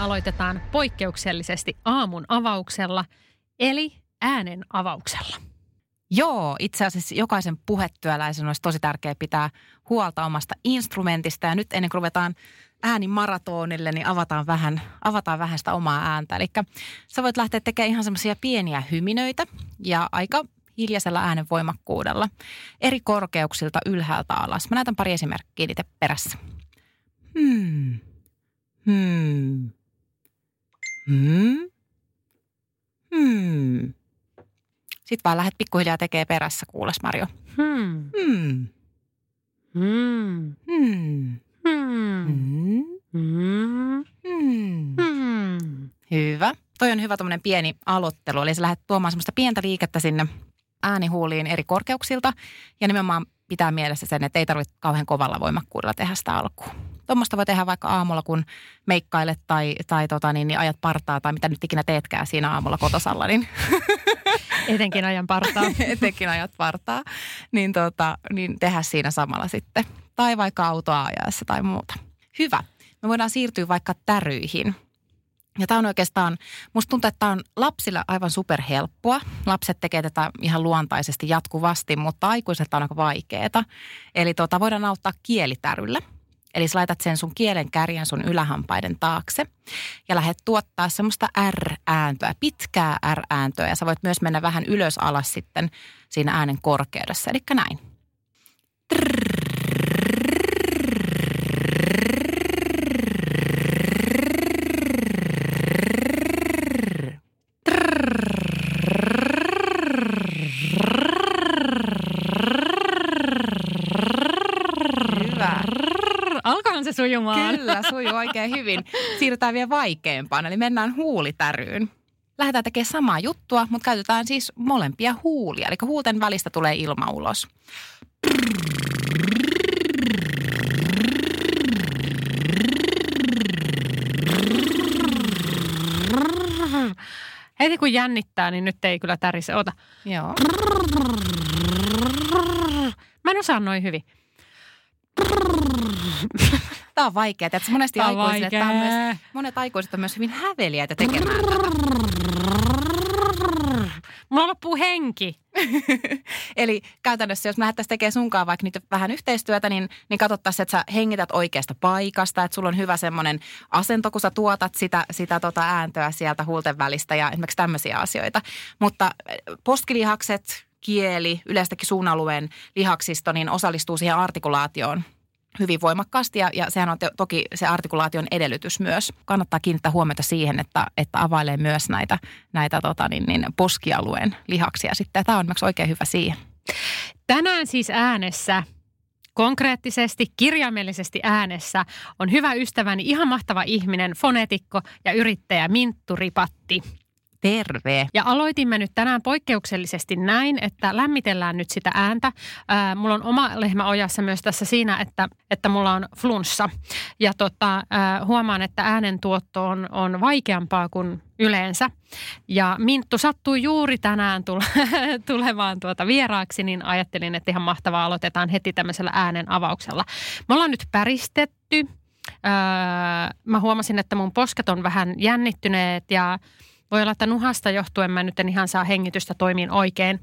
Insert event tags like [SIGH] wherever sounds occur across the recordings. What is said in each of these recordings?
Aloitetaan poikkeuksellisesti aamun avauksella, eli äänen avauksella. Joo, itse asiassa jokaisen puhetyöläisen olisi tosi tärkeää pitää huolta omasta instrumentista. Ja nyt ennen kuin ruvetaan äänimaratonille, niin avataan vähän, avataan vähän sitä omaa ääntä. Eli sä voit lähteä tekemään ihan semmoisia pieniä hyminöitä ja aika hiljaisella äänen voimakkuudella eri korkeuksilta ylhäältä alas. Mä näytän pari esimerkkiä niitä perässä. Hmm. Hmm. Hmm. Hmm. Sitten vaan lähdet pikkuhiljaa tekee perässä, kuules Marjo. Hmm. Hmm. Hmm. Hmm. Hmm. Hmm. Hmm. Hmm. Hmm. Hyvä. Toi on hyvä tuommoinen pieni aloittelu. Eli sä lähdet tuomaan semmoista pientä liikettä sinne äänihuuliin eri korkeuksilta. Ja nimenomaan pitää mielessä sen, että ei tarvitse kauhean kovalla voimakkuudella tehdä sitä alkuun. Tuommoista voi tehdä vaikka aamulla, kun meikkailet tai, tai tota, niin, niin ajat partaa tai mitä nyt ikinä teetkään siinä aamulla kotosalla, niin [LAUGHS] Etenkin ajan partaa. [LAUGHS] etenkin ajat partaa, niin, tota, niin tehdä siinä samalla sitten. Tai vaikka autoa ajaessa tai muuta. Hyvä. Me voidaan siirtyä vaikka täryihin. Ja tämä on oikeastaan, musta tuntuu, että tämä on lapsille aivan superhelppoa. Lapset tekee tätä ihan luontaisesti jatkuvasti, mutta aikuiset on aika vaikeaa. Eli tota, voidaan auttaa kielitäryllä. Eli sä laitat sen sun kielen kärjen sun ylähampaiden taakse ja lähdet tuottaa semmoista R-ääntöä, pitkää R-ääntöä. Ja sä voit myös mennä vähän ylös alas sitten siinä äänen korkeudessa. Eli näin. Hyvä. Alkohan se sujumaan. Kyllä, sujuu oikein hyvin. Siirrytään vielä vaikeampaan, eli mennään huulitäryyn. Lähdetään tekemään samaa juttua, mutta käytetään siis molempia huulia. Eli huulten välistä tulee ilma ulos. Heti kun jännittää, niin nyt ei kyllä tärise. Ota. Joo. Mä en osaa noin hyvin. Tämä on vaikeaa. Että monesti Tää on aikuisille, tää on myös, monet aikuiset on myös hyvin häveliäitä tekemään. Mulla loppuu henki. [LAUGHS] Eli käytännössä, jos me lähdettäisiin tekemään sunkaan vaikka nyt vähän yhteistyötä, niin, niin katsottaisiin, että sä hengität oikeasta paikasta, että sulla on hyvä semmoinen asento, kun sä tuotat sitä, sitä tota ääntöä sieltä huulten välistä ja esimerkiksi tämmöisiä asioita. Mutta eh, poskilihakset, kieli, yleistäkin suun alueen lihaksisto, niin osallistuu siihen artikulaatioon hyvin voimakkaasti ja, ja sehän on te, toki se artikulaation edellytys myös. Kannattaa kiinnittää huomiota siihen, että, että availee myös näitä, näitä tota, niin, niin, poskialueen lihaksia sitten. Tämä on myös oikein hyvä siihen. Tänään siis äänessä, konkreettisesti, kirjaimellisesti äänessä, on hyvä ystäväni, ihan mahtava ihminen, fonetikko ja yrittäjä Minttu Ripatti. Terve. Ja aloitimme nyt tänään poikkeuksellisesti näin, että lämmitellään nyt sitä ääntä. Ää, mulla on oma lehmä ojassa myös tässä siinä, että, että mulla on flunssa. Ja tota, ää, huomaan, että äänen tuotto on, on vaikeampaa kuin yleensä. Ja Minttu sattui juuri tänään tule, [LAUGHS] tulemaan tuota vieraaksi, niin ajattelin, että ihan mahtavaa aloitetaan heti tämmöisellä äänen avauksella. Me ollaan nyt päristetty. Ää, mä huomasin, että mun posket on vähän jännittyneet ja voi olla, että nuhasta johtuen mä nyt en ihan saa hengitystä toimiin oikein.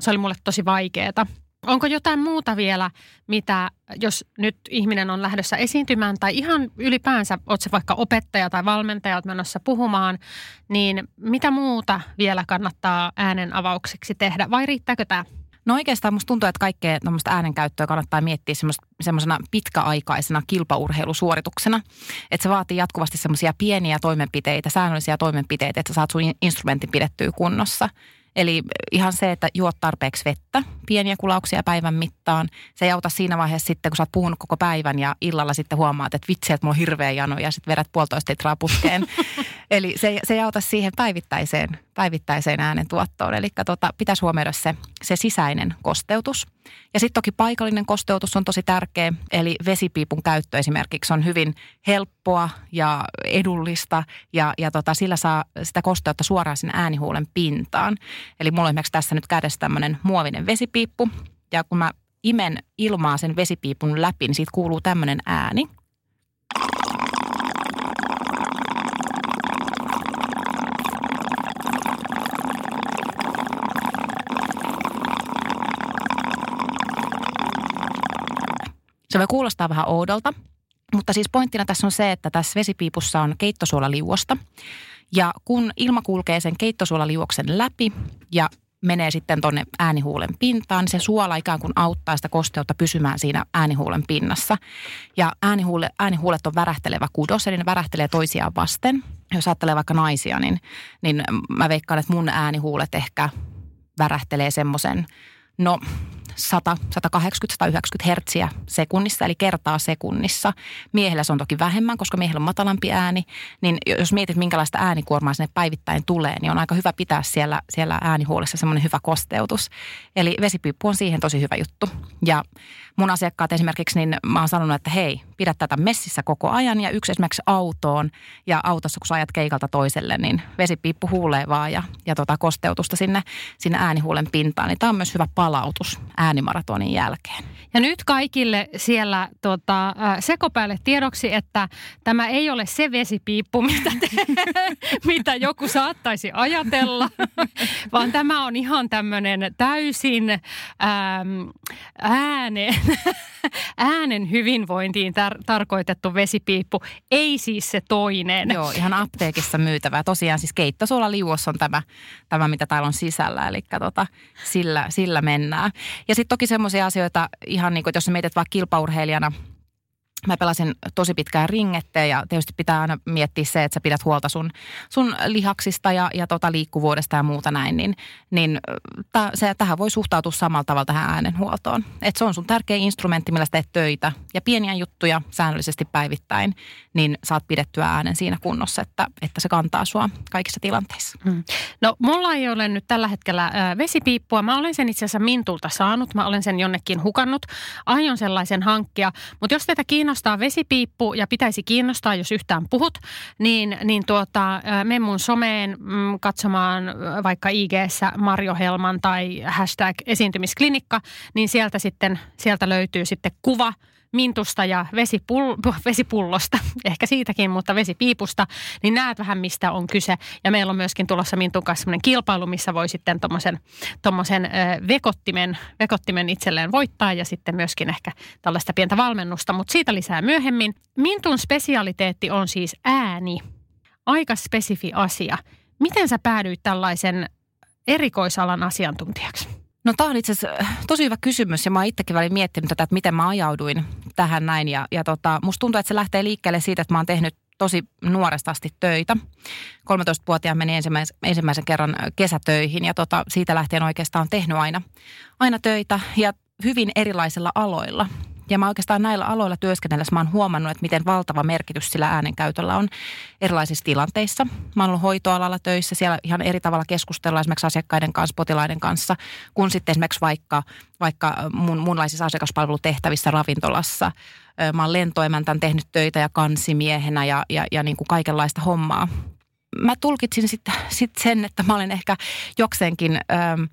Se oli mulle tosi vaikeeta. Onko jotain muuta vielä, mitä jos nyt ihminen on lähdössä esiintymään tai ihan ylipäänsä, oot se vaikka opettaja tai valmentaja, oot menossa puhumaan, niin mitä muuta vielä kannattaa äänen avaukseksi tehdä vai riittääkö tämä? No oikeastaan musta tuntuu, että kaikkea tämmöistä äänenkäyttöä kannattaa miettiä semmoisena pitkäaikaisena kilpaurheilusuorituksena. Että se vaatii jatkuvasti semmoisia pieniä toimenpiteitä, säännöllisiä toimenpiteitä, että sä saat sun instrumentin pidettyä kunnossa. Eli ihan se, että juot tarpeeksi vettä, pieniä kulauksia päivän mittaan. Se ei auta siinä vaiheessa sitten, kun sä oot puhunut koko päivän ja illalla sitten huomaat, että vitsi, että mulla on hirveä jano ja sitten vedät puolitoista litraa putkeen. [LAUGHS] Eli se, se ei auta siihen päivittäiseen, päivittäiseen äänen tuottoon. Eli tota, pitäisi huomioida se, se sisäinen kosteutus. Ja sitten toki paikallinen kosteutus on tosi tärkeä. Eli vesipiipun käyttö esimerkiksi on hyvin helppoa ja edullista. Ja, ja tota, sillä saa sitä kosteutta suoraan sinne äänihuulen pintaan. Eli mulla on esimerkiksi tässä nyt kädessä tämmöinen muovinen vesipiippu. Ja kun mä imen ilmaa sen vesipiipun läpi, niin siitä kuuluu tämmöinen ääni. Se voi kuulostaa vähän oudolta, mutta siis pointtina tässä on se, että tässä vesipiipussa on keittosuolaliuosta. Ja kun ilma kulkee sen keittosuolaliuoksen läpi ja menee sitten tuonne äänihuulen pintaan, niin se suola ikään kuin auttaa sitä kosteutta pysymään siinä äänihuulen pinnassa. Ja äänihuule, äänihuulet on värähtelevä kudos, eli ne värähtelee toisiaan vasten. Jos ajattelee vaikka naisia, niin, niin mä veikkaan, että mun äänihuulet ehkä värähtelee semmoisen, no 100, 180, 190 hertsiä sekunnissa, eli kertaa sekunnissa. Miehellä se on toki vähemmän, koska miehellä on matalampi ääni. Niin jos mietit, minkälaista äänikuormaa sinne päivittäin tulee, niin on aika hyvä pitää siellä, siellä äänihuolessa semmoinen hyvä kosteutus. Eli vesipiippu on siihen tosi hyvä juttu. Ja mun asiakkaat esimerkiksi, niin mä oon sanonut, että hei, pidä tätä messissä koko ajan ja yksi esimerkiksi autoon ja autossa kun sä ajat keikalta toiselle, niin vesipiippu huulee vaan ja, ja tota kosteutusta sinne, sinne äänihuulen pintaan. Niin tämä on myös hyvä palautus äänimaratonin jälkeen. Ja nyt kaikille siellä tota, sekopäälle tiedoksi, että tämä ei ole se vesipiippu, [LAUGHS] mitä, te, [LAUGHS] mitä joku saattaisi ajatella, [LAUGHS] vaan tämä on ihan tämmöinen täysin äm, äänen, äänen hyvinvointiin tar- tarkoitettu vesipiippu, ei siis se toinen. Joo, ihan apteekissa myytävä. Tosiaan siis keittosuola liuos on tämä, tämä, mitä täällä on sisällä, eli tota, sillä, sillä mennään. Ja sitten toki semmoisia asioita, ihan niin kuin, jos mietit vaikka kilpaurheilijana – Mä pelasin tosi pitkään ringettä ja tietysti pitää aina miettiä se, että sä pidät huolta sun, sun lihaksista ja, ja tota liikkuvuudesta ja muuta näin, niin, niin t- se, tähän voi suhtautua samalla tavalla tähän äänenhuoltoon. Et se on sun tärkeä instrumentti, millä sä teet töitä ja pieniä juttuja säännöllisesti päivittäin, niin saat pidettyä äänen siinä kunnossa, että, että se kantaa sua kaikissa tilanteissa. Hmm. No mulla ei ole nyt tällä hetkellä äh, vesipiippua. Mä olen sen itse asiassa Mintulta saanut. Mä olen sen jonnekin hukannut. Aion sellaisen hankkia. Mutta jos teitä kiinnostaa vesipiippu ja pitäisi kiinnostaa, jos yhtään puhut, niin, niin tuota, me mun someen mm, katsomaan vaikka ig Marjo Helman tai hashtag esiintymisklinikka, niin sieltä sitten sieltä löytyy sitten kuva – mintusta ja vesipull- [LAUGHS] vesipullosta, ehkä siitäkin, mutta vesipiipusta, niin näet vähän mistä on kyse. Ja meillä on myöskin tulossa Mintun kanssa sellainen kilpailu, missä voi sitten tuommoisen vekottimen, vekottimen itselleen voittaa ja sitten myöskin ehkä tällaista pientä valmennusta, mutta siitä lisää myöhemmin. Mintun spesialiteetti on siis ääni. Aika spesifi asia. Miten sä päädyit tällaisen erikoisalan asiantuntijaksi? No tämä on itse asiassa äh, tosi hyvä kysymys ja mä oon itsekin välillä miettinyt tätä, että miten mä ajauduin tähän näin. Ja, ja tota, musta tuntuu, että se lähtee liikkeelle siitä, että mä oon tehnyt tosi nuoresta asti töitä. 13-vuotiaan meni ensimmäisen, ensimmäisen kerran kesätöihin ja tota, siitä lähtien oikeastaan tehnyt aina, aina töitä ja hyvin erilaisilla aloilla. Ja mä oikeastaan näillä aloilla työskennellessä mä oon huomannut, että miten valtava merkitys sillä äänenkäytöllä on erilaisissa tilanteissa. Mä oon ollut hoitoalalla töissä, siellä ihan eri tavalla keskustella esimerkiksi asiakkaiden kanssa, potilaiden kanssa, kun sitten esimerkiksi vaikka, vaikka mun, munlaisissa asiakaspalvelutehtävissä ravintolassa. Mä oon lentoemäntän tehnyt töitä ja kansimiehenä ja, ja, ja niin kuin kaikenlaista hommaa. Mä tulkitsin sitten sit sen, että mä olen ehkä jokseenkin... Öö,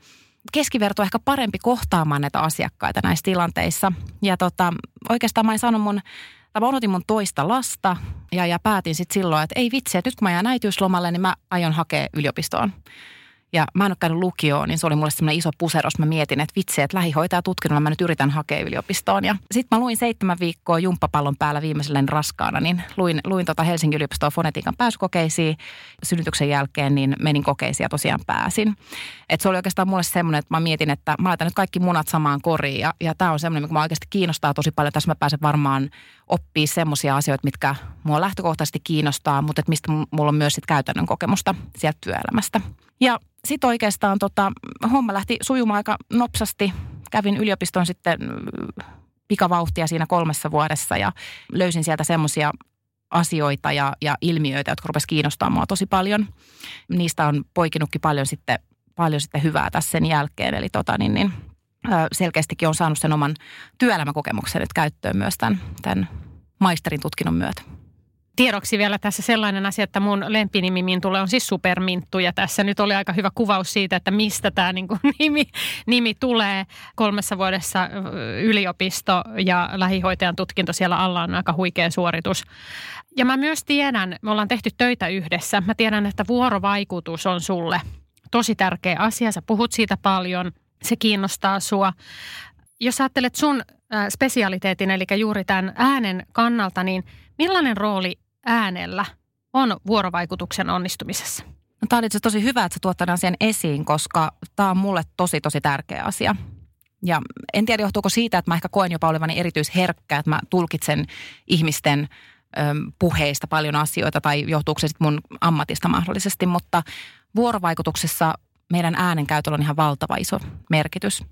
keskiverto ehkä parempi kohtaamaan näitä asiakkaita näissä tilanteissa. Ja tota, oikeastaan mä en saanut mun, mä odotin mun toista lasta ja, ja päätin sitten silloin, että ei vitsi, että nyt kun mä jään äitiyslomalle, niin mä aion hakea yliopistoon. Ja mä en ole käynyt lukioon, niin se oli mulle semmoinen iso puseros. Mä mietin, että vitsi, että lähihoitajatutkinnolla mä nyt yritän hakea yliopistoon. Ja sitten mä luin seitsemän viikkoa jumppapallon päällä viimeisellä raskaana, niin luin, luin tota Helsingin yliopistoon fonetiikan pääsykokeisiin. Synnytyksen jälkeen niin menin kokeisiin ja tosiaan pääsin. Et se oli oikeastaan mulle semmoinen, että mä mietin, että mä laitan nyt kaikki munat samaan koriin. Ja, ja tämä on semmoinen, mikä mä oikeasti kiinnostaa tosi paljon. Tässä mä pääsen varmaan oppii semmoisia asioita, mitkä mua lähtökohtaisesti kiinnostaa, mutta että mistä mulla on myös sit käytännön kokemusta sieltä työelämästä. Ja sitten oikeastaan tota, homma lähti sujumaan aika nopsasti. Kävin yliopiston sitten pikavauhtia siinä kolmessa vuodessa ja löysin sieltä semmoisia asioita ja, ja ilmiöitä, jotka rupesivat kiinnostamaan mua tosi paljon. Niistä on poikinutkin paljon sitten, paljon sitten hyvää tässä sen jälkeen. Eli tota, niin, niin, selkeästikin on saanut sen oman työelämäkokemuksen nyt käyttöön myös tämän, tämän maisterin tutkinnon myötä. Tiedoksi vielä tässä sellainen asia, että mun lempinimi Mintulle on siis Superminttu ja tässä nyt oli aika hyvä kuvaus siitä, että mistä tämä niin kuin [LAUGHS] nimi, nimi tulee. Kolmessa vuodessa yliopisto ja lähihoitajan tutkinto siellä alla on aika huikea suoritus. Ja mä myös tiedän, me ollaan tehty töitä yhdessä, mä tiedän, että vuorovaikutus on sulle tosi tärkeä asia. Sä puhut siitä paljon, se kiinnostaa sua. Jos ajattelet sun spesialiteetin, eli juuri tämän äänen kannalta, niin millainen rooli äänellä on vuorovaikutuksen onnistumisessa? No, tämä on itse tosi hyvä, että sä tuot tämän asian esiin, koska tämä on mulle tosi, tosi tärkeä asia. Ja en tiedä, johtuuko siitä, että mä ehkä koen jopa olevani erityisherkkä, että mä tulkitsen ihmisten puheista paljon asioita tai johtuuko se sitten mun ammatista mahdollisesti, mutta vuorovaikutuksessa meidän äänenkäytöllä on ihan valtava iso merkitys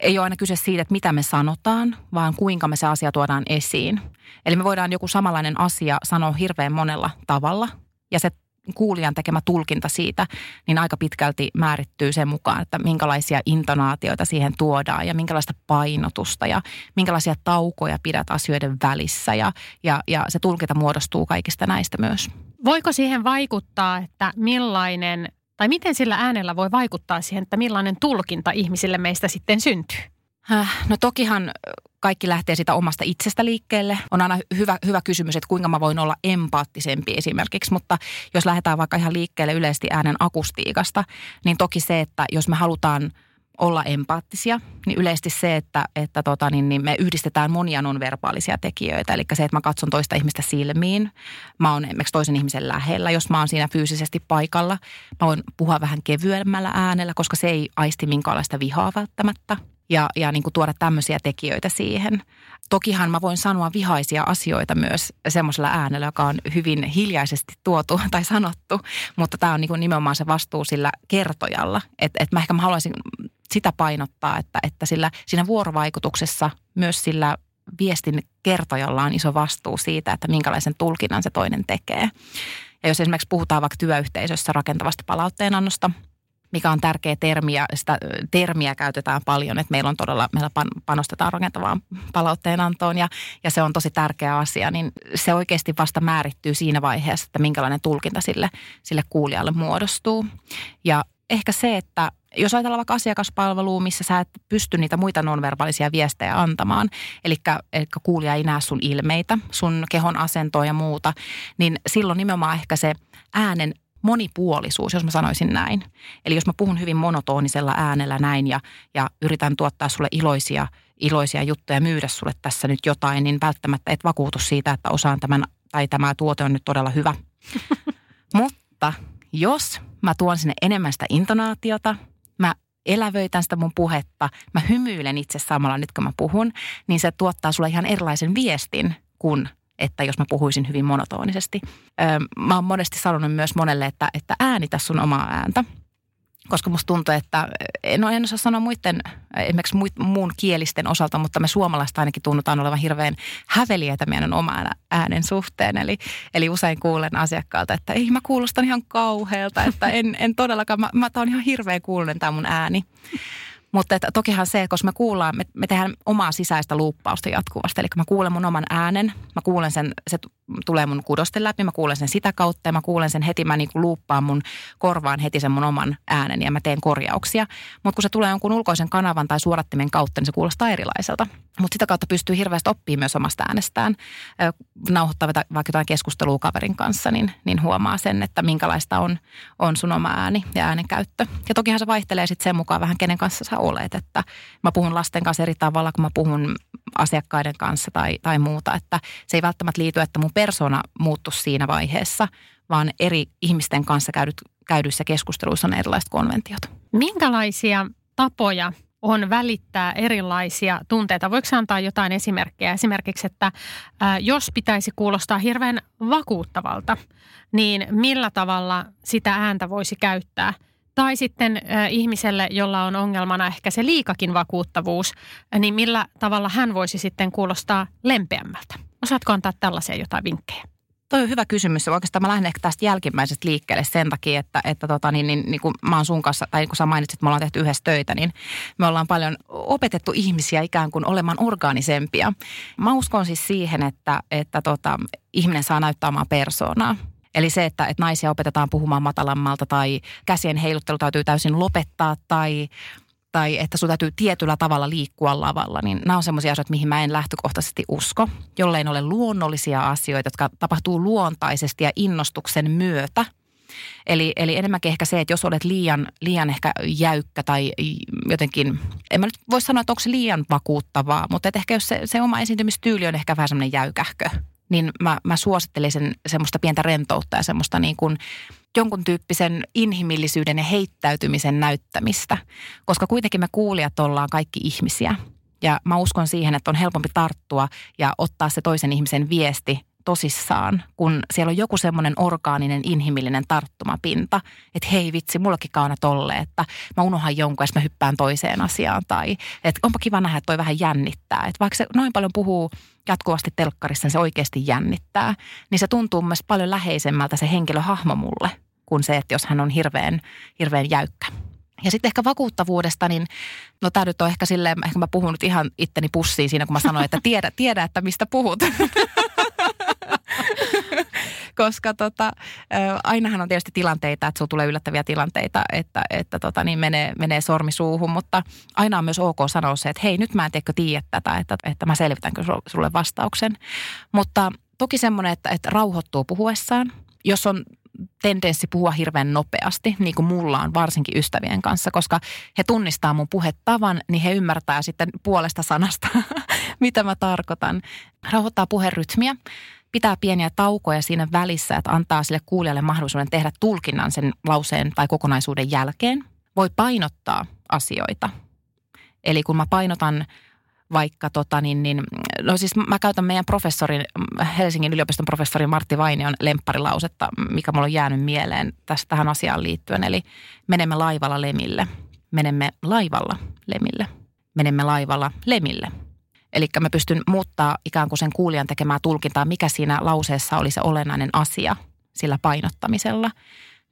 ei ole aina kyse siitä, että mitä me sanotaan, vaan kuinka me se asia tuodaan esiin. Eli me voidaan joku samanlainen asia sanoa hirveän monella tavalla ja se kuulijan tekemä tulkinta siitä, niin aika pitkälti määrittyy sen mukaan, että minkälaisia intonaatioita siihen tuodaan ja minkälaista painotusta ja minkälaisia taukoja pidät asioiden välissä ja, ja, ja se tulkinta muodostuu kaikista näistä myös. Voiko siihen vaikuttaa, että millainen tai miten sillä äänellä voi vaikuttaa siihen, että millainen tulkinta ihmisille meistä sitten syntyy? No tokihan kaikki lähtee sitä omasta itsestä liikkeelle. On aina hyvä, hyvä kysymys, että kuinka mä voin olla empaattisempi esimerkiksi, mutta jos lähdetään vaikka ihan liikkeelle yleisesti äänen akustiikasta, niin toki se, että jos me halutaan – olla empaattisia, niin yleisesti se, että, että tota, niin, niin me yhdistetään monia nonverbaalisia tekijöitä. Eli se, että mä katson toista ihmistä silmiin, mä oon esimerkiksi toisen ihmisen lähellä, jos mä oon siinä fyysisesti paikalla. Mä voin puhua vähän kevyemmällä äänellä, koska se ei aisti minkäänlaista vihaa välttämättä. Ja, ja niin kuin tuoda tämmöisiä tekijöitä siihen. Tokihan mä voin sanoa vihaisia asioita myös semmoisella äänellä, joka on hyvin hiljaisesti tuotu [LAUGHS] tai sanottu, mutta tämä on niin kuin nimenomaan se vastuu sillä kertojalla. Että et mä ehkä mä haluaisin sitä painottaa, että, että sillä, siinä vuorovaikutuksessa myös sillä viestin kertojalla on iso vastuu siitä, että minkälaisen tulkinnan se toinen tekee. Ja jos esimerkiksi puhutaan vaikka työyhteisössä rakentavasta palautteenannosta, mikä on tärkeä termi ja sitä termiä käytetään paljon, että meillä on todella, meillä panostetaan rakentavaan palautteenantoon ja, ja se on tosi tärkeä asia, niin se oikeasti vasta määrittyy siinä vaiheessa, että minkälainen tulkinta sille, sille kuulijalle muodostuu. Ja ehkä se, että jos ajatellaan vaikka asiakaspalvelua, missä sä et pysty niitä muita nonverbaalisia viestejä antamaan, eli, eli kuulija ei näe sun ilmeitä, sun kehon asentoa ja muuta, niin silloin nimenomaan ehkä se äänen monipuolisuus, jos mä sanoisin näin. Eli jos mä puhun hyvin monotonisella äänellä näin ja, ja yritän tuottaa sulle iloisia, iloisia juttuja, myydä sulle tässä nyt jotain, niin välttämättä et vakuutu siitä, että osaan tämän tai tämä tuote on nyt todella hyvä. [LAUGHS] Mutta jos mä tuon sinne enemmän sitä intonaatiota, elävöitän sitä mun puhetta, mä hymyilen itse samalla nyt kun mä puhun, niin se tuottaa sulle ihan erilaisen viestin kuin että jos mä puhuisin hyvin monotonisesti. Mä oon monesti sanonut myös monelle, että, että äänitä sun omaa ääntä koska musta tuntuu, että no en osaa sanoa muiden, esimerkiksi muun kielisten osalta, mutta me suomalaiset ainakin tunnutaan olevan hirveän häveliäitä meidän oman äänen suhteen. Eli, eli usein kuulen asiakkaalta, että ei mä kuulostan ihan kauhealta, että en, en todellakaan, mä, mä tää on ihan hirveän kuulen tämä mun ääni. Mutta että tokihan se, koska me kuullaan, me, me tehdään omaa sisäistä luuppausta jatkuvasti. Eli mä kuulen mun oman äänen, mä kuulen sen, se tulee mun kudosten läpi, mä kuulen sen sitä kautta ja mä kuulen sen heti, mä niin kuin luuppaan mun korvaan heti sen mun oman äänen ja mä teen korjauksia. Mutta kun se tulee jonkun ulkoisen kanavan tai suorattimen kautta, niin se kuulostaa erilaiselta. Mutta sitä kautta pystyy hirveästi oppimaan myös omasta äänestään. Nauhoittaa vaikka jotain keskustelua kaverin kanssa, niin, niin huomaa sen, että minkälaista on, on sun oma ääni ja äänenkäyttö. Ja tokihan se vaihtelee sitten sen mukaan vähän, kenen kanssa sä olet. Että mä puhun lasten kanssa eri tavalla, kun mä puhun asiakkaiden kanssa tai, tai muuta. Että se ei välttämättä liity, että mun persona muuttu siinä vaiheessa, vaan eri ihmisten kanssa käydyt, käydyissä keskusteluissa on erilaiset konventiot. Minkälaisia tapoja on välittää erilaisia tunteita. Voiko antaa jotain esimerkkejä? Esimerkiksi, että ää, jos pitäisi kuulostaa hirveän vakuuttavalta, niin millä tavalla sitä ääntä voisi käyttää – Tai sitten äh, ihmiselle, jolla on ongelmana ehkä se liikakin vakuuttavuus, niin millä tavalla hän voisi sitten kuulostaa lempeämmältä? Osaatko antaa tällaisia jotain vinkkejä? Toi on hyvä kysymys. Oikeastaan mä lähden ehkä tästä jälkimmäisestä liikkeelle sen takia, että, että tota, niin, niin, niin kuin mä oon sun kanssa, tai niin kuin sä mainitsit, että me ollaan tehty yhdessä töitä, niin me ollaan paljon opetettu ihmisiä ikään kuin olemaan orgaanisempia. Mä uskon siis siihen, että, että tota, ihminen saa näyttää omaa persoonaa. Eli se, että, että naisia opetetaan puhumaan matalammalta tai käsien heiluttelu täytyy täysin lopettaa tai tai että sun täytyy tietyllä tavalla liikkua lavalla, niin nämä on semmoisia asioita, mihin mä en lähtökohtaisesti usko, jollein ole luonnollisia asioita, jotka tapahtuu luontaisesti ja innostuksen myötä. Eli, eli enemmänkin ehkä se, että jos olet liian, liian ehkä jäykkä tai jotenkin, en mä nyt voi sanoa, että onko se liian vakuuttavaa, mutta ehkä jos se, se oma esiintymistyyli on ehkä vähän semmoinen jäykähkö, niin mä, mä suosittelisin semmoista pientä rentoutta ja semmoista niin kuin jonkun tyyppisen inhimillisyyden ja heittäytymisen näyttämistä. Koska kuitenkin me kuulijat ollaan kaikki ihmisiä. Ja mä uskon siihen, että on helpompi tarttua ja ottaa se toisen ihmisen viesti tosissaan, kun siellä on joku semmoinen orgaaninen, inhimillinen tarttumapinta, että hei vitsi, mullakin kauna tolle, että mä unohan jonkun ja mä hyppään toiseen asiaan. Tai että onpa kiva nähdä, että toi vähän jännittää. Että vaikka se noin paljon puhuu jatkuvasti telkkarissa, niin se oikeasti jännittää. Niin se tuntuu mun paljon läheisemmältä se henkilöhahmo mulle kuin se, että jos hän on hirveän, hirveän jäykkä. Ja sitten ehkä vakuuttavuudesta, niin no tämä nyt on ehkä silleen, ehkä mä puhun nyt ihan itteni pussiin siinä, kun mä sanoin, että tiedä, tiedä että mistä puhut. [LAUGHS] Koska tota, ainahan on tietysti tilanteita, että sulla tulee yllättäviä tilanteita, että, että tota, niin menee, menee sormi suuhun, mutta aina on myös ok sanoa se, että hei nyt mä en tiedä tiedä tätä, että, että mä selvitänkö sulle vastauksen. Mutta toki semmoinen, että, että rauhoittuu puhuessaan. Jos on tendenssi puhua hirveän nopeasti, niin kuin mulla on varsinkin ystävien kanssa, koska he tunnistaa mun puhetavan, niin he ymmärtää sitten puolesta sanasta, [LAUGHS] mitä mä tarkoitan. Rauhoittaa puherytmiä, pitää pieniä taukoja siinä välissä, että antaa sille kuulijalle mahdollisuuden tehdä tulkinnan sen lauseen tai kokonaisuuden jälkeen. Voi painottaa asioita. Eli kun mä painotan vaikka tota niin, niin, no siis mä käytän meidän professorin, Helsingin yliopiston professori Martti Vainion lempparilausetta, mikä mulla on jäänyt mieleen tästä tähän asiaan liittyen. Eli menemme laivalla lemille, menemme laivalla lemille, menemme laivalla lemille. Eli mä pystyn muuttaa ikään kuin sen kuulijan tekemää tulkintaa, mikä siinä lauseessa oli se olennainen asia sillä painottamisella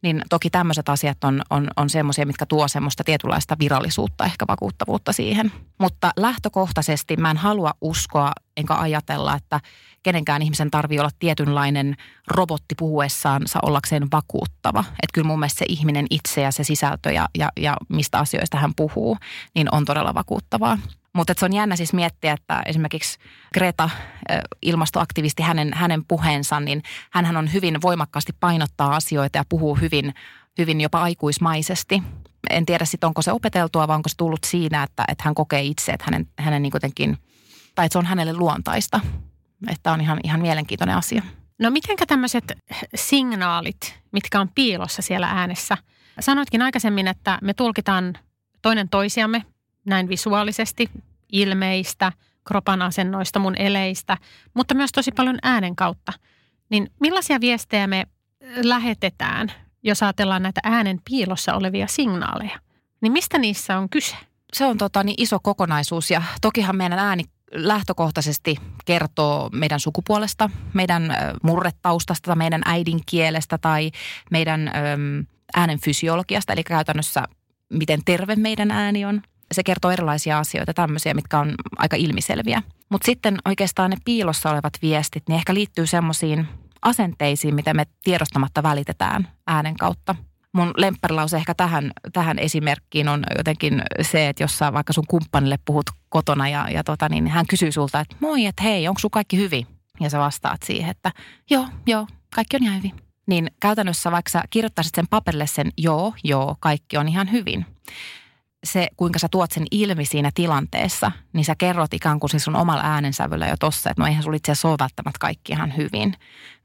niin toki tämmöiset asiat on, on, on semmoisia, mitkä tuo semmoista tietynlaista virallisuutta, ehkä vakuuttavuutta siihen. Mutta lähtökohtaisesti mä en halua uskoa enkä ajatella, että kenenkään ihmisen tarvii olla tietynlainen robotti puhuessaansa ollakseen vakuuttava. Että kyllä mun mielestä se ihminen itse ja se sisältö ja, ja, ja mistä asioista hän puhuu, niin on todella vakuuttavaa. Mutta se on jännä siis miettiä, että esimerkiksi Greta, ilmastoaktivisti, hänen, hänen puheensa, niin hän on hyvin voimakkaasti painottaa asioita ja puhuu hyvin, hyvin jopa aikuismaisesti. En tiedä sitten, onko se opeteltua vai onko se tullut siinä, että, että hän kokee itse, että hänen, hänen niin kuitenkin, tai että se on hänelle luontaista. Että on ihan, ihan mielenkiintoinen asia. No mitenkä tämmöiset signaalit, mitkä on piilossa siellä äänessä? Sanoitkin aikaisemmin, että me tulkitaan toinen toisiamme näin visuaalisesti, ilmeistä, kropan asennoista, mun eleistä, mutta myös tosi paljon äänen kautta. Niin millaisia viestejä me lähetetään, jos ajatellaan näitä äänen piilossa olevia signaaleja? Niin mistä niissä on kyse? Se on tota, niin iso kokonaisuus ja tokihan meidän ääni lähtökohtaisesti kertoo meidän sukupuolesta, meidän murretaustasta, meidän äidinkielestä tai meidän äänen fysiologiasta, eli käytännössä miten terve meidän ääni on – se kertoo erilaisia asioita, tämmöisiä, mitkä on aika ilmiselviä. Mutta sitten oikeastaan ne piilossa olevat viestit, niin ehkä liittyy semmoisiin asenteisiin, mitä me tiedostamatta välitetään äänen kautta. Mun lempparilause ehkä tähän, tähän esimerkkiin on jotenkin se, että jos sä vaikka sun kumppanille puhut kotona ja, ja tota, niin hän kysyy sulta, että moi, että hei, onko sun kaikki hyvin? Ja sä vastaat siihen, että joo, joo, kaikki on ihan hyvin. Niin käytännössä vaikka sä kirjoittaisit sen paperille sen joo, joo, kaikki on ihan hyvin se, kuinka sä tuot sen ilmi siinä tilanteessa, niin sä kerrot ikään kuin sun omalla äänensävyllä jo tossa, että no eihän sulla itse asiassa ole välttämättä kaikki ihan hyvin.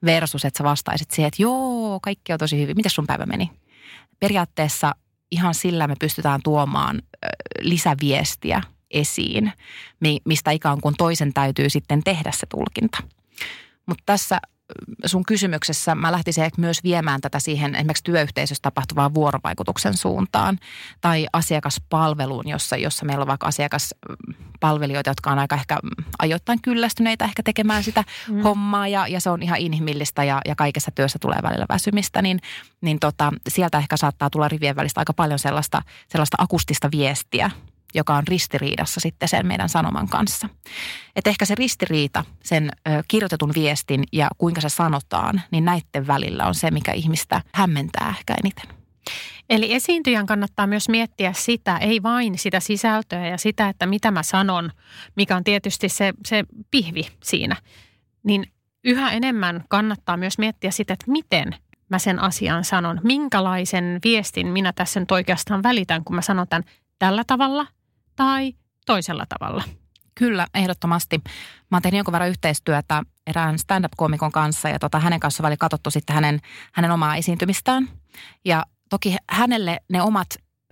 Versus, että sä vastaisit siihen, että joo, kaikki on tosi hyvin. Miten sun päivä meni? Periaatteessa ihan sillä me pystytään tuomaan lisäviestiä esiin, mistä ikään kuin toisen täytyy sitten tehdä se tulkinta. Mutta tässä sun kysymyksessä mä lähtisin ehkä myös viemään tätä siihen esimerkiksi työyhteisössä tapahtuvaan vuorovaikutuksen suuntaan tai asiakaspalveluun, jossa, jossa meillä on vaikka asiakaspalvelijoita, jotka on aika ehkä ajoittain kyllästyneitä ehkä tekemään sitä mm. hommaa ja, ja se on ihan inhimillistä ja, ja kaikessa työssä tulee välillä väsymistä, niin, niin tota, sieltä ehkä saattaa tulla rivien välistä aika paljon sellaista, sellaista akustista viestiä, joka on ristiriidassa sitten sen meidän sanoman kanssa. Että ehkä se ristiriita sen ö, kirjoitetun viestin ja kuinka se sanotaan, niin näiden välillä on se, mikä ihmistä hämmentää ehkä eniten. Eli esiintyjän kannattaa myös miettiä sitä, ei vain sitä sisältöä ja sitä, että mitä mä sanon, mikä on tietysti se, se pihvi siinä. Niin yhä enemmän kannattaa myös miettiä sitä, että miten mä sen asian sanon. Minkälaisen viestin minä tässä nyt oikeastaan välitän, kun mä sanon tämän tällä tavalla tai toisella tavalla. Kyllä, ehdottomasti. Mä oon tehnyt jonkun verran yhteistyötä erään stand-up-koomikon kanssa ja tota, hänen kanssa oli katsottu sitten hänen, hänen omaa esiintymistään. Ja toki hänelle ne omat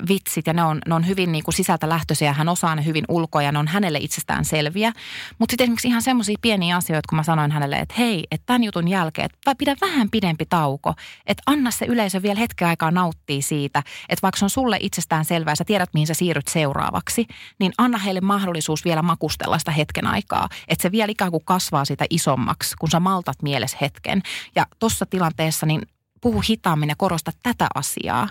vitsit ja ne on, ne on hyvin niin kuin sisältä lähtöisiä. Hän osaa ne hyvin ulkoa ja ne on hänelle itsestään selviä. Mutta sitten esimerkiksi ihan semmoisia pieniä asioita, kun mä sanoin hänelle, että hei, että tämän jutun jälkeen, että pidä vähän pidempi tauko. Että anna se yleisö vielä hetken aikaa nauttii siitä. Että vaikka se on sulle itsestään selvää, sä tiedät mihin sä siirryt seuraavaksi, niin anna heille mahdollisuus vielä makustella sitä hetken aikaa. Että se vielä ikään kuin kasvaa sitä isommaksi, kun sä maltat mielessä hetken. Ja tuossa tilanteessa niin puhu hitaammin ja korosta tätä asiaa.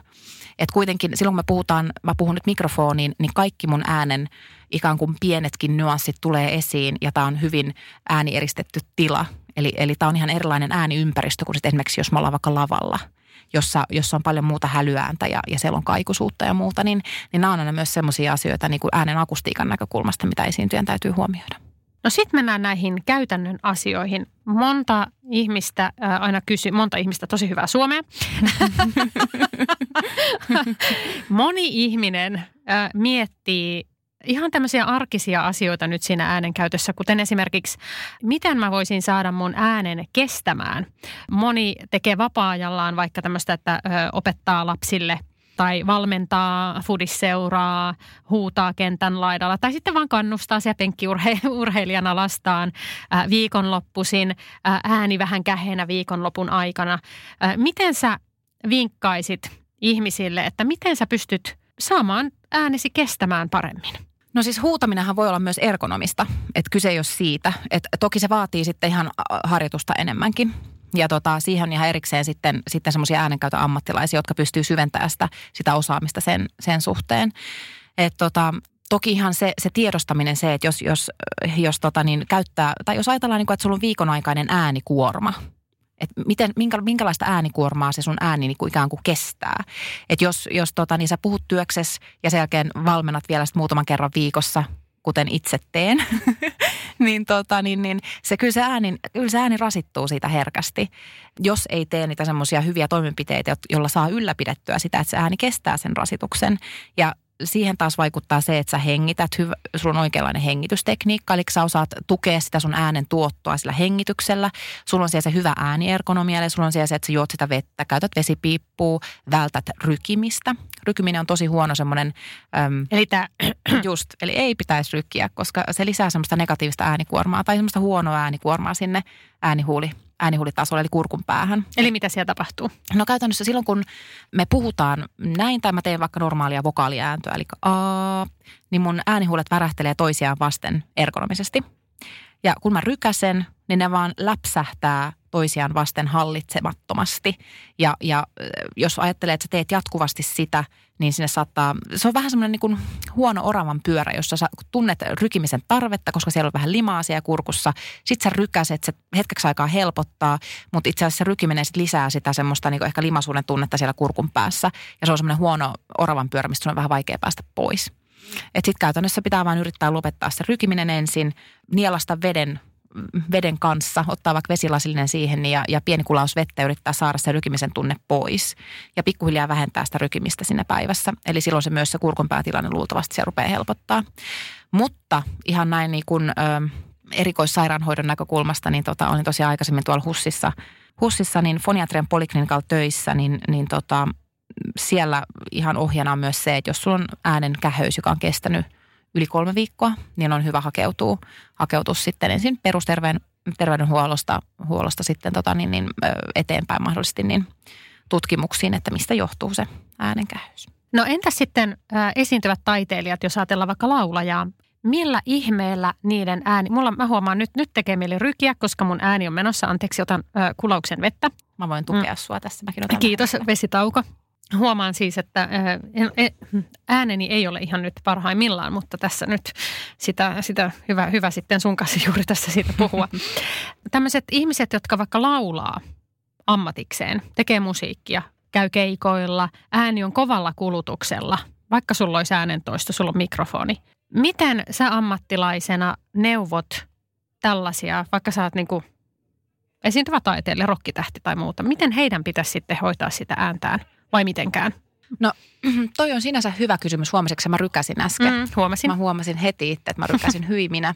Että kuitenkin silloin kun me puhutaan, mä puhun nyt mikrofoniin, niin kaikki mun äänen ikään kuin pienetkin nyanssit tulee esiin ja tämä on hyvin äänieristetty tila. Eli, eli tämä on ihan erilainen ääniympäristö kuin sitten esimerkiksi jos me ollaan vaikka lavalla jossa, jossa on paljon muuta hälyääntä ja, ja siellä on kaikuisuutta ja muuta, niin, niin nämä on aina myös sellaisia asioita niin kuin äänen akustiikan näkökulmasta, mitä esiintyjän täytyy huomioida. No sitten mennään näihin käytännön asioihin. Monta ihmistä äh, aina kysyy, monta ihmistä, tosi hyvää suomea. [LAUGHS] Moni ihminen äh, miettii ihan tämmöisiä arkisia asioita nyt siinä äänen käytössä, kuten esimerkiksi, miten mä voisin saada mun äänen kestämään. Moni tekee vapaa-ajallaan vaikka tämmöistä, että opettaa lapsille tai valmentaa fudisseuraa, huutaa kentän laidalla tai sitten vaan kannustaa siellä penkkiurheilijana [LAUGHS] lastaan ää, viikonloppuisin, ää, ääni vähän kähenä viikonlopun aikana. Ää, miten sä vinkkaisit ihmisille, että miten sä pystyt saamaan äänesi kestämään paremmin? No siis huutaminenhan voi olla myös ergonomista, että kyse ei ole siitä. Että toki se vaatii sitten ihan harjoitusta enemmänkin. Ja tota, siihen on ihan erikseen sitten, sitten semmoisia äänenkäytön ammattilaisia, jotka pystyy syventämään sitä, sitä osaamista sen, sen suhteen. Et tota, toki ihan se, se tiedostaminen se, että jos, jos, jos tota niin käyttää, tai jos ajatellaan, niin kuin, että sulla on viikon aikainen äänikuorma, että miten, minkä, minkälaista äänikuormaa se sun ääni niin kuin ikään kuin kestää. Että jos, jos tota, niin sä puhut työkses ja sen jälkeen valmennat vielä muutaman kerran viikossa, kuten itse teen, [LAUGHS] [LAUGHS] niin, tota, niin, niin se, kyllä, se ääni, kyllä se ääni rasittuu siitä herkästi, jos ei tee niitä semmoisia hyviä toimenpiteitä, joilla saa ylläpidettyä sitä, että se ääni kestää sen rasituksen. Ja siihen taas vaikuttaa se, että sä hengität, hyvä, sulla on oikeanlainen hengitystekniikka, eli sä osaat tukea sitä sun äänen tuottoa sillä hengityksellä. Sulla on siellä se hyvä ääniergonomia, eli sulla on siellä se, että sä juot sitä vettä, käytät vesipiippua, vältät rykimistä. Rykiminen on tosi huono semmoinen... Äm, eli tämä... [CLEARS THROAT] Just, eli ei pitäisi rykkiä, koska se lisää semmoista negatiivista äänikuormaa tai semmoista huonoa äänikuormaa sinne äänihuuli äänihulitasolla, eli kurkun päähän. Eli mitä siellä tapahtuu? No käytännössä silloin, kun me puhutaan näin, tai mä teen vaikka normaalia vokaaliääntöä, eli aa, niin mun äänihuulet värähtelee toisiaan vasten ergonomisesti. Ja kun mä rykäsen, niin ne vaan läpsähtää toisiaan vasten hallitsemattomasti. Ja, ja jos ajattelee, että sä teet jatkuvasti sitä, niin sinne saattaa, se on vähän semmoinen niin kuin huono oravan pyörä, jossa sä tunnet rykimisen tarvetta, koska siellä on vähän limaa siellä kurkussa. Sitten sä rykäset, se hetkeksi aikaa helpottaa, mutta itse asiassa se rykiminen sit lisää sitä semmoista niin ehkä limasuuden tunnetta siellä kurkun päässä. Ja se on semmoinen huono oravan pyörä, mistä on vähän vaikea päästä pois. Sitten käytännössä pitää vain yrittää lopettaa se rykiminen ensin, nielasta veden veden kanssa, ottaa vaikka vesilasillinen siihen ja, ja pieni kulaus vettä yrittää saada se rykimisen tunne pois. Ja pikkuhiljaa vähentää sitä rykimistä sinne päivässä. Eli silloin se myös se kurkunpäätilanne luultavasti se rupeaa helpottaa. Mutta ihan näin niin kuin, ö, erikoissairaanhoidon näkökulmasta, niin tota, olin tosiaan aikaisemmin tuolla Hussissa, Hussissa niin foniatrian poliklinikalla töissä, niin, niin tota, siellä ihan ohjana on myös se, että jos sulla on äänen käheys, joka on kestänyt – yli kolme viikkoa, niin on hyvä hakeutua, hakeutua sitten ensin perusterveen terveydenhuollosta huollosta sitten tota, niin, niin, eteenpäin mahdollisesti niin tutkimuksiin, että mistä johtuu se äänenkäyhys. No entä sitten äh, esiintyvät taiteilijat, jos ajatellaan vaikka laulajaa? Millä ihmeellä niiden ääni, mulla mä huomaan nyt, nyt tekee mieli rykiä, koska mun ääni on menossa. Anteeksi, otan äh, kulauksen vettä. Mä voin tukea mm. sua tässä. Mäkin otan Kiitos, vesitauko. Huomaan siis, että ääneni ei ole ihan nyt parhaimmillaan, mutta tässä nyt sitä, sitä hyvä, hyvä sitten sun kanssa juuri tässä siitä puhua. [LAUGHS] Tämmöiset ihmiset, jotka vaikka laulaa ammatikseen, tekee musiikkia, käy keikoilla, ääni on kovalla kulutuksella, vaikka sulla olisi äänentoisto, sulla on mikrofoni. Miten sä ammattilaisena neuvot tällaisia, vaikka sä oot niin kuin esiintyvä taiteilija, rokkitähti tai muuta, miten heidän pitäisi sitten hoitaa sitä ääntään vai mitenkään? No [CLEARS THROAT] toi on sinänsä hyvä kysymys. Huomasitko mä rykäsin äsken? Mm, huomasin. Mä huomasin heti itse, että mä rykäsin [LAUGHS] hyvin minä.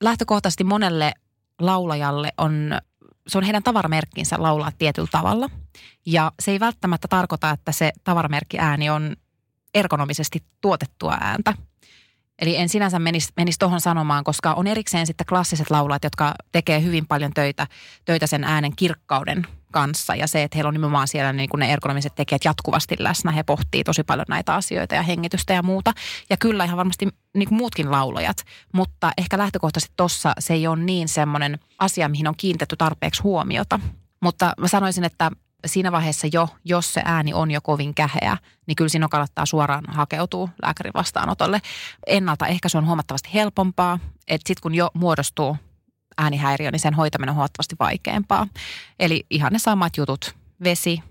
Lähtökohtaisesti monelle laulajalle on se on heidän tavaramerkkinsä laulaa tietyllä tavalla. Ja se ei välttämättä tarkoita, että se tavaramerkki ääni on ergonomisesti tuotettua ääntä. Eli en sinänsä menisi, menisi tuohon sanomaan, koska on erikseen sitten klassiset laulajat, jotka tekee hyvin paljon töitä, töitä sen äänen kirkkauden kanssa. Ja se, että heillä on nimenomaan siellä niin kuin ne ergonomiset tekijät jatkuvasti läsnä. He pohtii tosi paljon näitä asioita ja hengitystä ja muuta. Ja kyllä ihan varmasti niin kuin muutkin laulajat. Mutta ehkä lähtökohtaisesti tuossa se ei ole niin semmoinen asia, mihin on kiinnitetty tarpeeksi huomiota. Mutta mä sanoisin, että siinä vaiheessa jo, jos se ääni on jo kovin käheä, niin kyllä siinä kannattaa suoraan hakeutua lääkärin vastaanotolle. Ennalta ehkä se on huomattavasti helpompaa, että sitten kun jo muodostuu äänihäiriö, niin sen hoitaminen on huomattavasti vaikeampaa. Eli ihan ne samat jutut, vesi,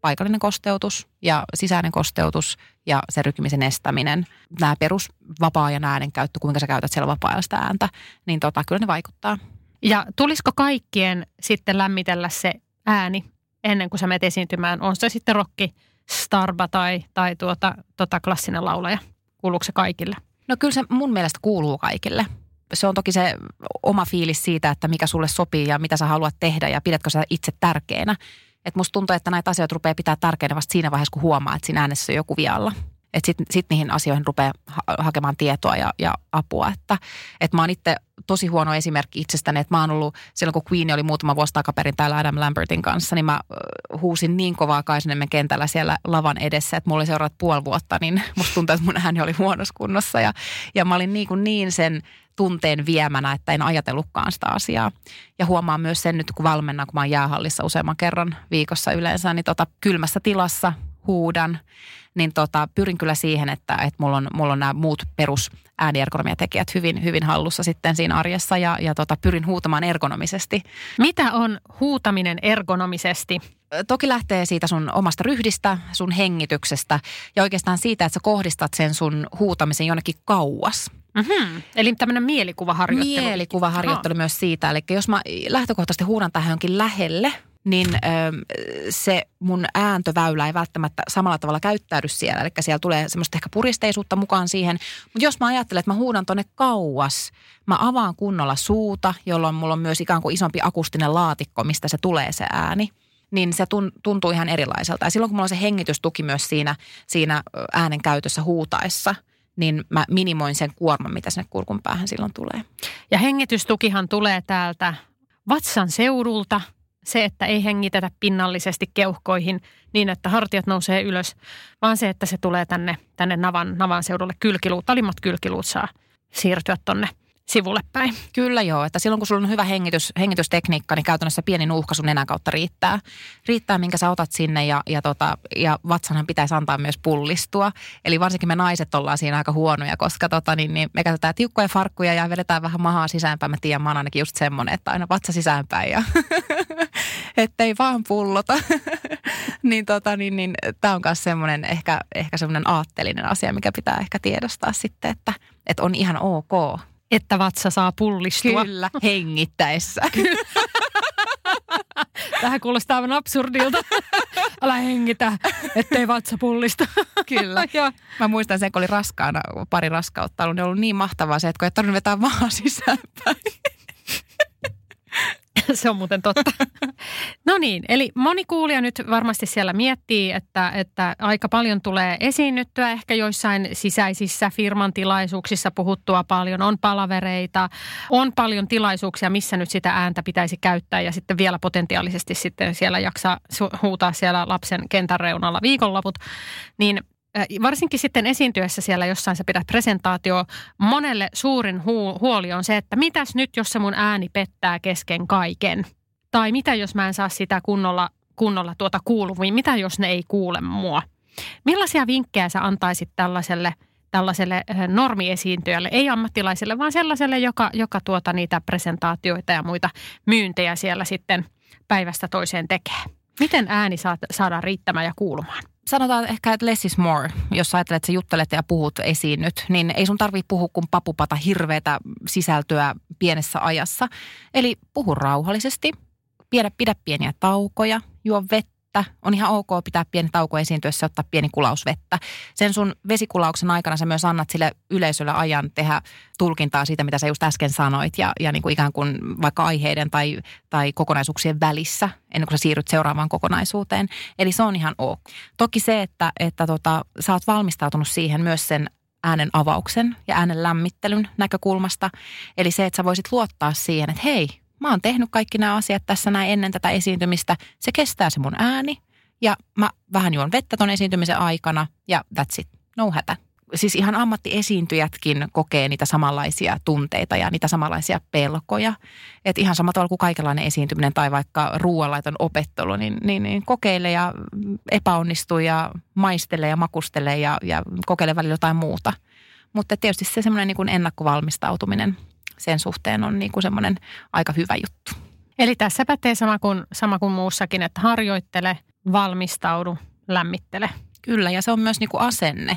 paikallinen kosteutus ja sisäinen kosteutus ja se rykkimisen estäminen. Nämä perus vapaa-ajan äänenkäyttö, kuinka sä käytät siellä vapaa sitä ääntä, niin tota, kyllä ne vaikuttaa. Ja tulisiko kaikkien sitten lämmitellä se ääni ennen kuin sä menet esiintymään? On se sitten rokki, starba tai, tai tuota, tuota klassinen laulaja? Kuuluuko se kaikille? No kyllä se mun mielestä kuuluu kaikille se on toki se oma fiilis siitä, että mikä sulle sopii ja mitä sä haluat tehdä ja pidätkö sä itse tärkeänä. Että musta tuntuu, että näitä asioita rupeaa pitää tärkeänä vasta siinä vaiheessa, kun huomaa, että siinä äänessä on joku vialla. Että sitten sit niihin asioihin rupeaa ha- hakemaan tietoa ja, ja apua. Että, että mä oon itse tosi huono esimerkki itsestäni, että mä oon ollut silloin, kun Queen oli muutama vuosi takaperin täällä Adam Lambertin kanssa, niin mä huusin niin kovaa Kaisaniemen kentällä siellä lavan edessä, että mulla oli seuraavat puoli vuotta, niin [LAUGHS] musta tuntuu, että mun ääni oli huonossa kunnossa. Ja, ja mä olin niin, kuin niin sen tunteen viemänä, että en ajatellutkaan sitä asiaa. Ja huomaan myös sen nyt, kun valmennan, kun mä oon jäähallissa useamman kerran viikossa yleensä, niin tota, kylmässä tilassa huudan, niin tota, pyrin kyllä siihen, että, että mulla, on, mulla on nämä muut perus tekijät hyvin, hyvin hallussa sitten siinä arjessa ja, ja tota, pyrin huutamaan ergonomisesti. Mitä on huutaminen ergonomisesti? Toki lähtee siitä sun omasta ryhdistä, sun hengityksestä ja oikeastaan siitä, että sä kohdistat sen sun huutamisen jonnekin kauas. Mm-hmm. Eli tämmöinen mielikuvaharjoittelu. Mielikuvaharjoittelu myös siitä. Eli jos mä lähtökohtaisesti huudan tähän jonkin lähelle, niin ö, se mun ääntöväylä ei välttämättä samalla tavalla käyttäydy siellä. Eli siellä tulee semmoista ehkä puristeisuutta mukaan siihen. Mutta jos mä ajattelen, että mä huudan tonne kauas, mä avaan kunnolla suuta, jolloin mulla on myös ikään kuin isompi akustinen laatikko, mistä se tulee se ääni niin se tuntuu ihan erilaiselta. Ja silloin kun mulla on se hengitystuki myös siinä, siinä äänen käytössä huutaessa – niin mä minimoin sen kuorman, mitä sinne kurkun päähän silloin tulee. Ja hengitystukihan tulee täältä vatsan seudulta. Se, että ei hengitetä pinnallisesti keuhkoihin niin, että hartiat nousee ylös, vaan se, että se tulee tänne, tänne navan, navan seudulle kylkiluut. Alimmat kylkiluut saa siirtyä tonne sivulle päin. Kyllä joo, että silloin kun sulla on hyvä hengitys, hengitystekniikka, niin käytännössä pieni nuuhka sun nenän kautta riittää. Riittää, minkä sä otat sinne ja, ja, tota, ja vatsanhan pitäisi antaa myös pullistua. Eli varsinkin me naiset ollaan siinä aika huonoja, koska tota, niin, niin me käytetään tiukkoja farkkuja ja vedetään vähän mahaa sisäänpäin. Mä tiedän, mä oon ainakin just semmoinen, että aina vatsa sisäänpäin ja [LAUGHS] ettei vaan pullota. [LAUGHS] niin, tota, niin, niin tämä on myös semmoinen ehkä, ehkä semmoinen aattelinen asia, mikä pitää ehkä tiedostaa sitten, että, että on ihan ok että vatsa saa pullistua. Kyllä, [LAUGHS] hengittäessä. [LAUGHS] Tähän kuulostaa aivan absurdilta. Älä hengitä, ettei vatsa pullista. Kyllä. ja. Mä muistan sen, kun oli raskaana pari raskautta ollut, niin ollut niin mahtavaa se, että kun ei tarvinnut vetää maa sisäänpäin. [LAUGHS] Se on muuten totta. no niin, eli moni kuulija nyt varmasti siellä miettii, että, että aika paljon tulee esiinnyttyä ehkä joissain sisäisissä firman tilaisuuksissa puhuttua paljon. On palavereita, on paljon tilaisuuksia, missä nyt sitä ääntä pitäisi käyttää ja sitten vielä potentiaalisesti sitten siellä jaksaa huutaa siellä lapsen kentän reunalla viikonloput. Niin varsinkin sitten esiintyessä siellä jossain sä pidät presentaatio, monelle suurin huoli on se, että mitäs nyt, jos se mun ääni pettää kesken kaiken? Tai mitä, jos mä en saa sitä kunnolla, kunnolla tuota kuuluviin? Mitä, jos ne ei kuule mua? Millaisia vinkkejä sä antaisit tällaiselle, tällaiselle normiesiintyjälle, ei ammattilaiselle, vaan sellaiselle, joka, joka tuota niitä presentaatioita ja muita myyntejä siellä sitten päivästä toiseen tekee? Miten ääni saadaan riittämään ja kuulumaan? Sanotaan ehkä, että less is more. Jos ajattelet, että sä juttelet ja puhut esiin nyt, niin ei sun tarvitse puhua kuin papupata hirveätä sisältöä pienessä ajassa. Eli puhu rauhallisesti, pidä, pidä pieniä taukoja, juo vettä vettä. On ihan ok pitää pieni tauko esiintyessä ottaa pieni kulaus vettä. Sen sun vesikulauksen aikana sä myös annat sille yleisölle ajan tehdä tulkintaa siitä, mitä sä just äsken sanoit. Ja, ja niin kuin ikään kuin vaikka aiheiden tai, tai kokonaisuuksien välissä, ennen kuin sä siirryt seuraavaan kokonaisuuteen. Eli se on ihan ok. Toki se, että, että tota, sä oot valmistautunut siihen myös sen äänen avauksen ja äänen lämmittelyn näkökulmasta. Eli se, että sä voisit luottaa siihen, että hei, mä oon tehnyt kaikki nämä asiat tässä näin ennen tätä esiintymistä. Se kestää se mun ääni ja mä vähän juon vettä ton esiintymisen aikana ja that's it. No hätä. Siis ihan ammattiesiintyjätkin kokee niitä samanlaisia tunteita ja niitä samanlaisia pelkoja. Että ihan samalla tavalla kuin kaikenlainen esiintyminen tai vaikka ruoanlaiton opettelu, niin, niin, niin kokeile ja epäonnistuu ja maistele ja makustele ja, ja kokeile välillä jotain muuta. Mutta tietysti se semmoinen niin ennakkovalmistautuminen – sen suhteen on niin kuin semmoinen aika hyvä juttu. Eli tässä pätee sama kuin, sama kuin muussakin, että harjoittele, valmistaudu, lämmittele. Kyllä, ja se on myös niin kuin asenne.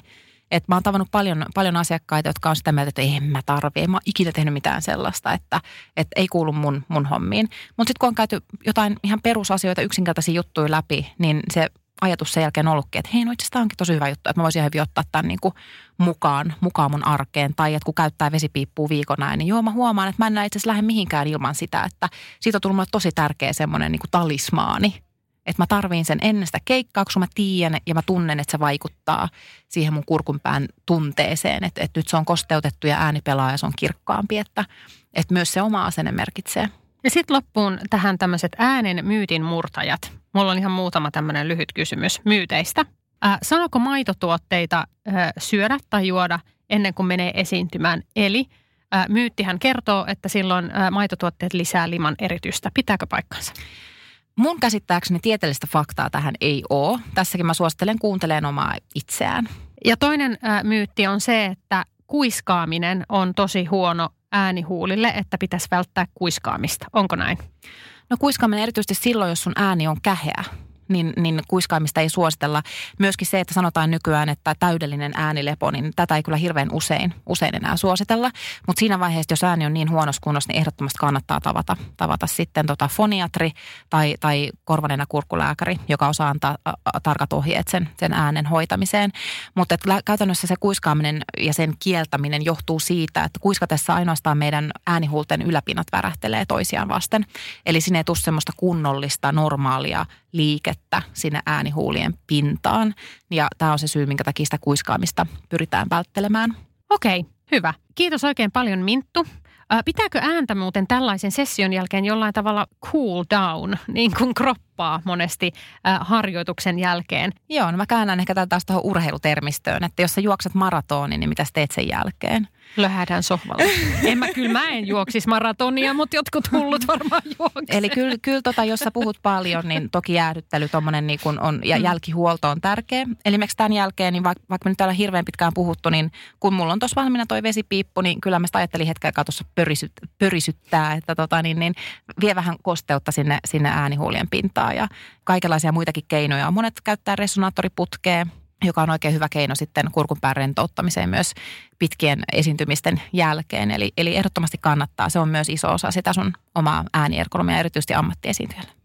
Et mä oon tavannut paljon, paljon asiakkaita, jotka on sitä mieltä, että ei mä tarvi, en mä ikinä tehnyt mitään sellaista, että, että ei kuulu mun, mun hommiin. Mutta sitten kun on käyty jotain ihan perusasioita, yksinkertaisia juttuja läpi, niin se ajatus sen jälkeen ollutkin, että hei no itse onkin tosi hyvä juttu, että mä voisin hyvin ottaa tämän niin kuin mukaan, mukaan mun arkeen. Tai että kun käyttää vesipiippua viikon näin, niin joo mä huomaan, että mä en itse asiassa lähde mihinkään ilman sitä, että siitä on tullut mulle tosi tärkeä semmoinen niin talismaani. Että mä tarviin sen ennen sitä keikkaa, koska mä tiedän ja mä tunnen, että se vaikuttaa siihen mun kurkunpään tunteeseen. Että, että nyt se on kosteutettu ja ääni pelaa ja se on kirkkaampi, että, että myös se oma asenne merkitsee. Ja sitten loppuun tähän tämmöiset äänen myytin murtajat. Mulla on ihan muutama tämmöinen lyhyt kysymys myyteistä. Äh, sanoko maitotuotteita äh, syödä tai juoda ennen kuin menee esiintymään? Eli äh, myyttihän kertoo, että silloin äh, maitotuotteet lisää liman eritystä. Pitääkö paikkansa? Mun käsittääkseni tieteellistä faktaa tähän ei ole. Tässäkin mä suosittelen kuuntelemaan omaa itseään. Ja toinen äh, myytti on se, että kuiskaaminen on tosi huono äänihuulille, että pitäisi välttää kuiskaamista. Onko näin? No kuiskaaminen erityisesti silloin, jos sun ääni on käheä niin, niin kuiskaamista ei suositella. Myöskin se, että sanotaan nykyään, että täydellinen äänilepo, niin tätä ei kyllä hirveän usein, usein enää suositella. Mutta siinä vaiheessa, jos ääni on niin huonossa kunnossa, niin ehdottomasti kannattaa tavata, tavata sitten tota foniatri tai, tai korvanenä kurkkulääkäri, joka osaa antaa tarkat ohjeet sen, sen äänen hoitamiseen. Mutta käytännössä se kuiskaaminen ja sen kieltäminen johtuu siitä, että kuiskatessa ainoastaan meidän äänihuulten yläpinnat värähtelee toisiaan vasten. Eli sinne ei tule semmoista kunnollista, normaalia liikettä sinne äänihuulien pintaan. Ja tämä on se syy, minkä takia sitä kuiskaamista pyritään välttelemään. Okei, hyvä. Kiitos oikein paljon Minttu. Pitääkö ääntä muuten tällaisen session jälkeen jollain tavalla cool down, niin kuin kroppaa monesti äh, harjoituksen jälkeen? Joo, no mä käännän ehkä tätä taas tuohon urheilutermistöön, että jos sä juoksat maratonin, niin mitä teet sen jälkeen? Löhädään sohvalla. [LAUGHS] en mä, kyllä mä en juoksisi maratonia, mutta jotkut hullut varmaan juoksee. Eli kyllä, kyllä tota, jos sä puhut paljon, niin toki jäädyttely tommonen niin kun on, ja mm. jälkihuolto on tärkeä. Eli miksi tämän jälkeen, niin vaikka, vaikka me nyt täällä hirveän pitkään puhuttu, niin kun mulla on tuossa valmiina toi vesipiippu, niin kyllä mä sitä ajattelin hetken aikaa tuossa pörisyt, pörisyttää, että tota, niin, niin, vie vähän kosteutta sinne, sinne äänihuulien pintaan ja kaikenlaisia muitakin keinoja. Monet käyttää resonaattoriputkea, joka on oikein hyvä keino sitten kurkunpään rentouttamiseen myös pitkien esiintymisten jälkeen. Eli, eli ehdottomasti kannattaa. Se on myös iso osa sitä sun omaa äänieergonomia erityisesti ammattiesiintyjällä.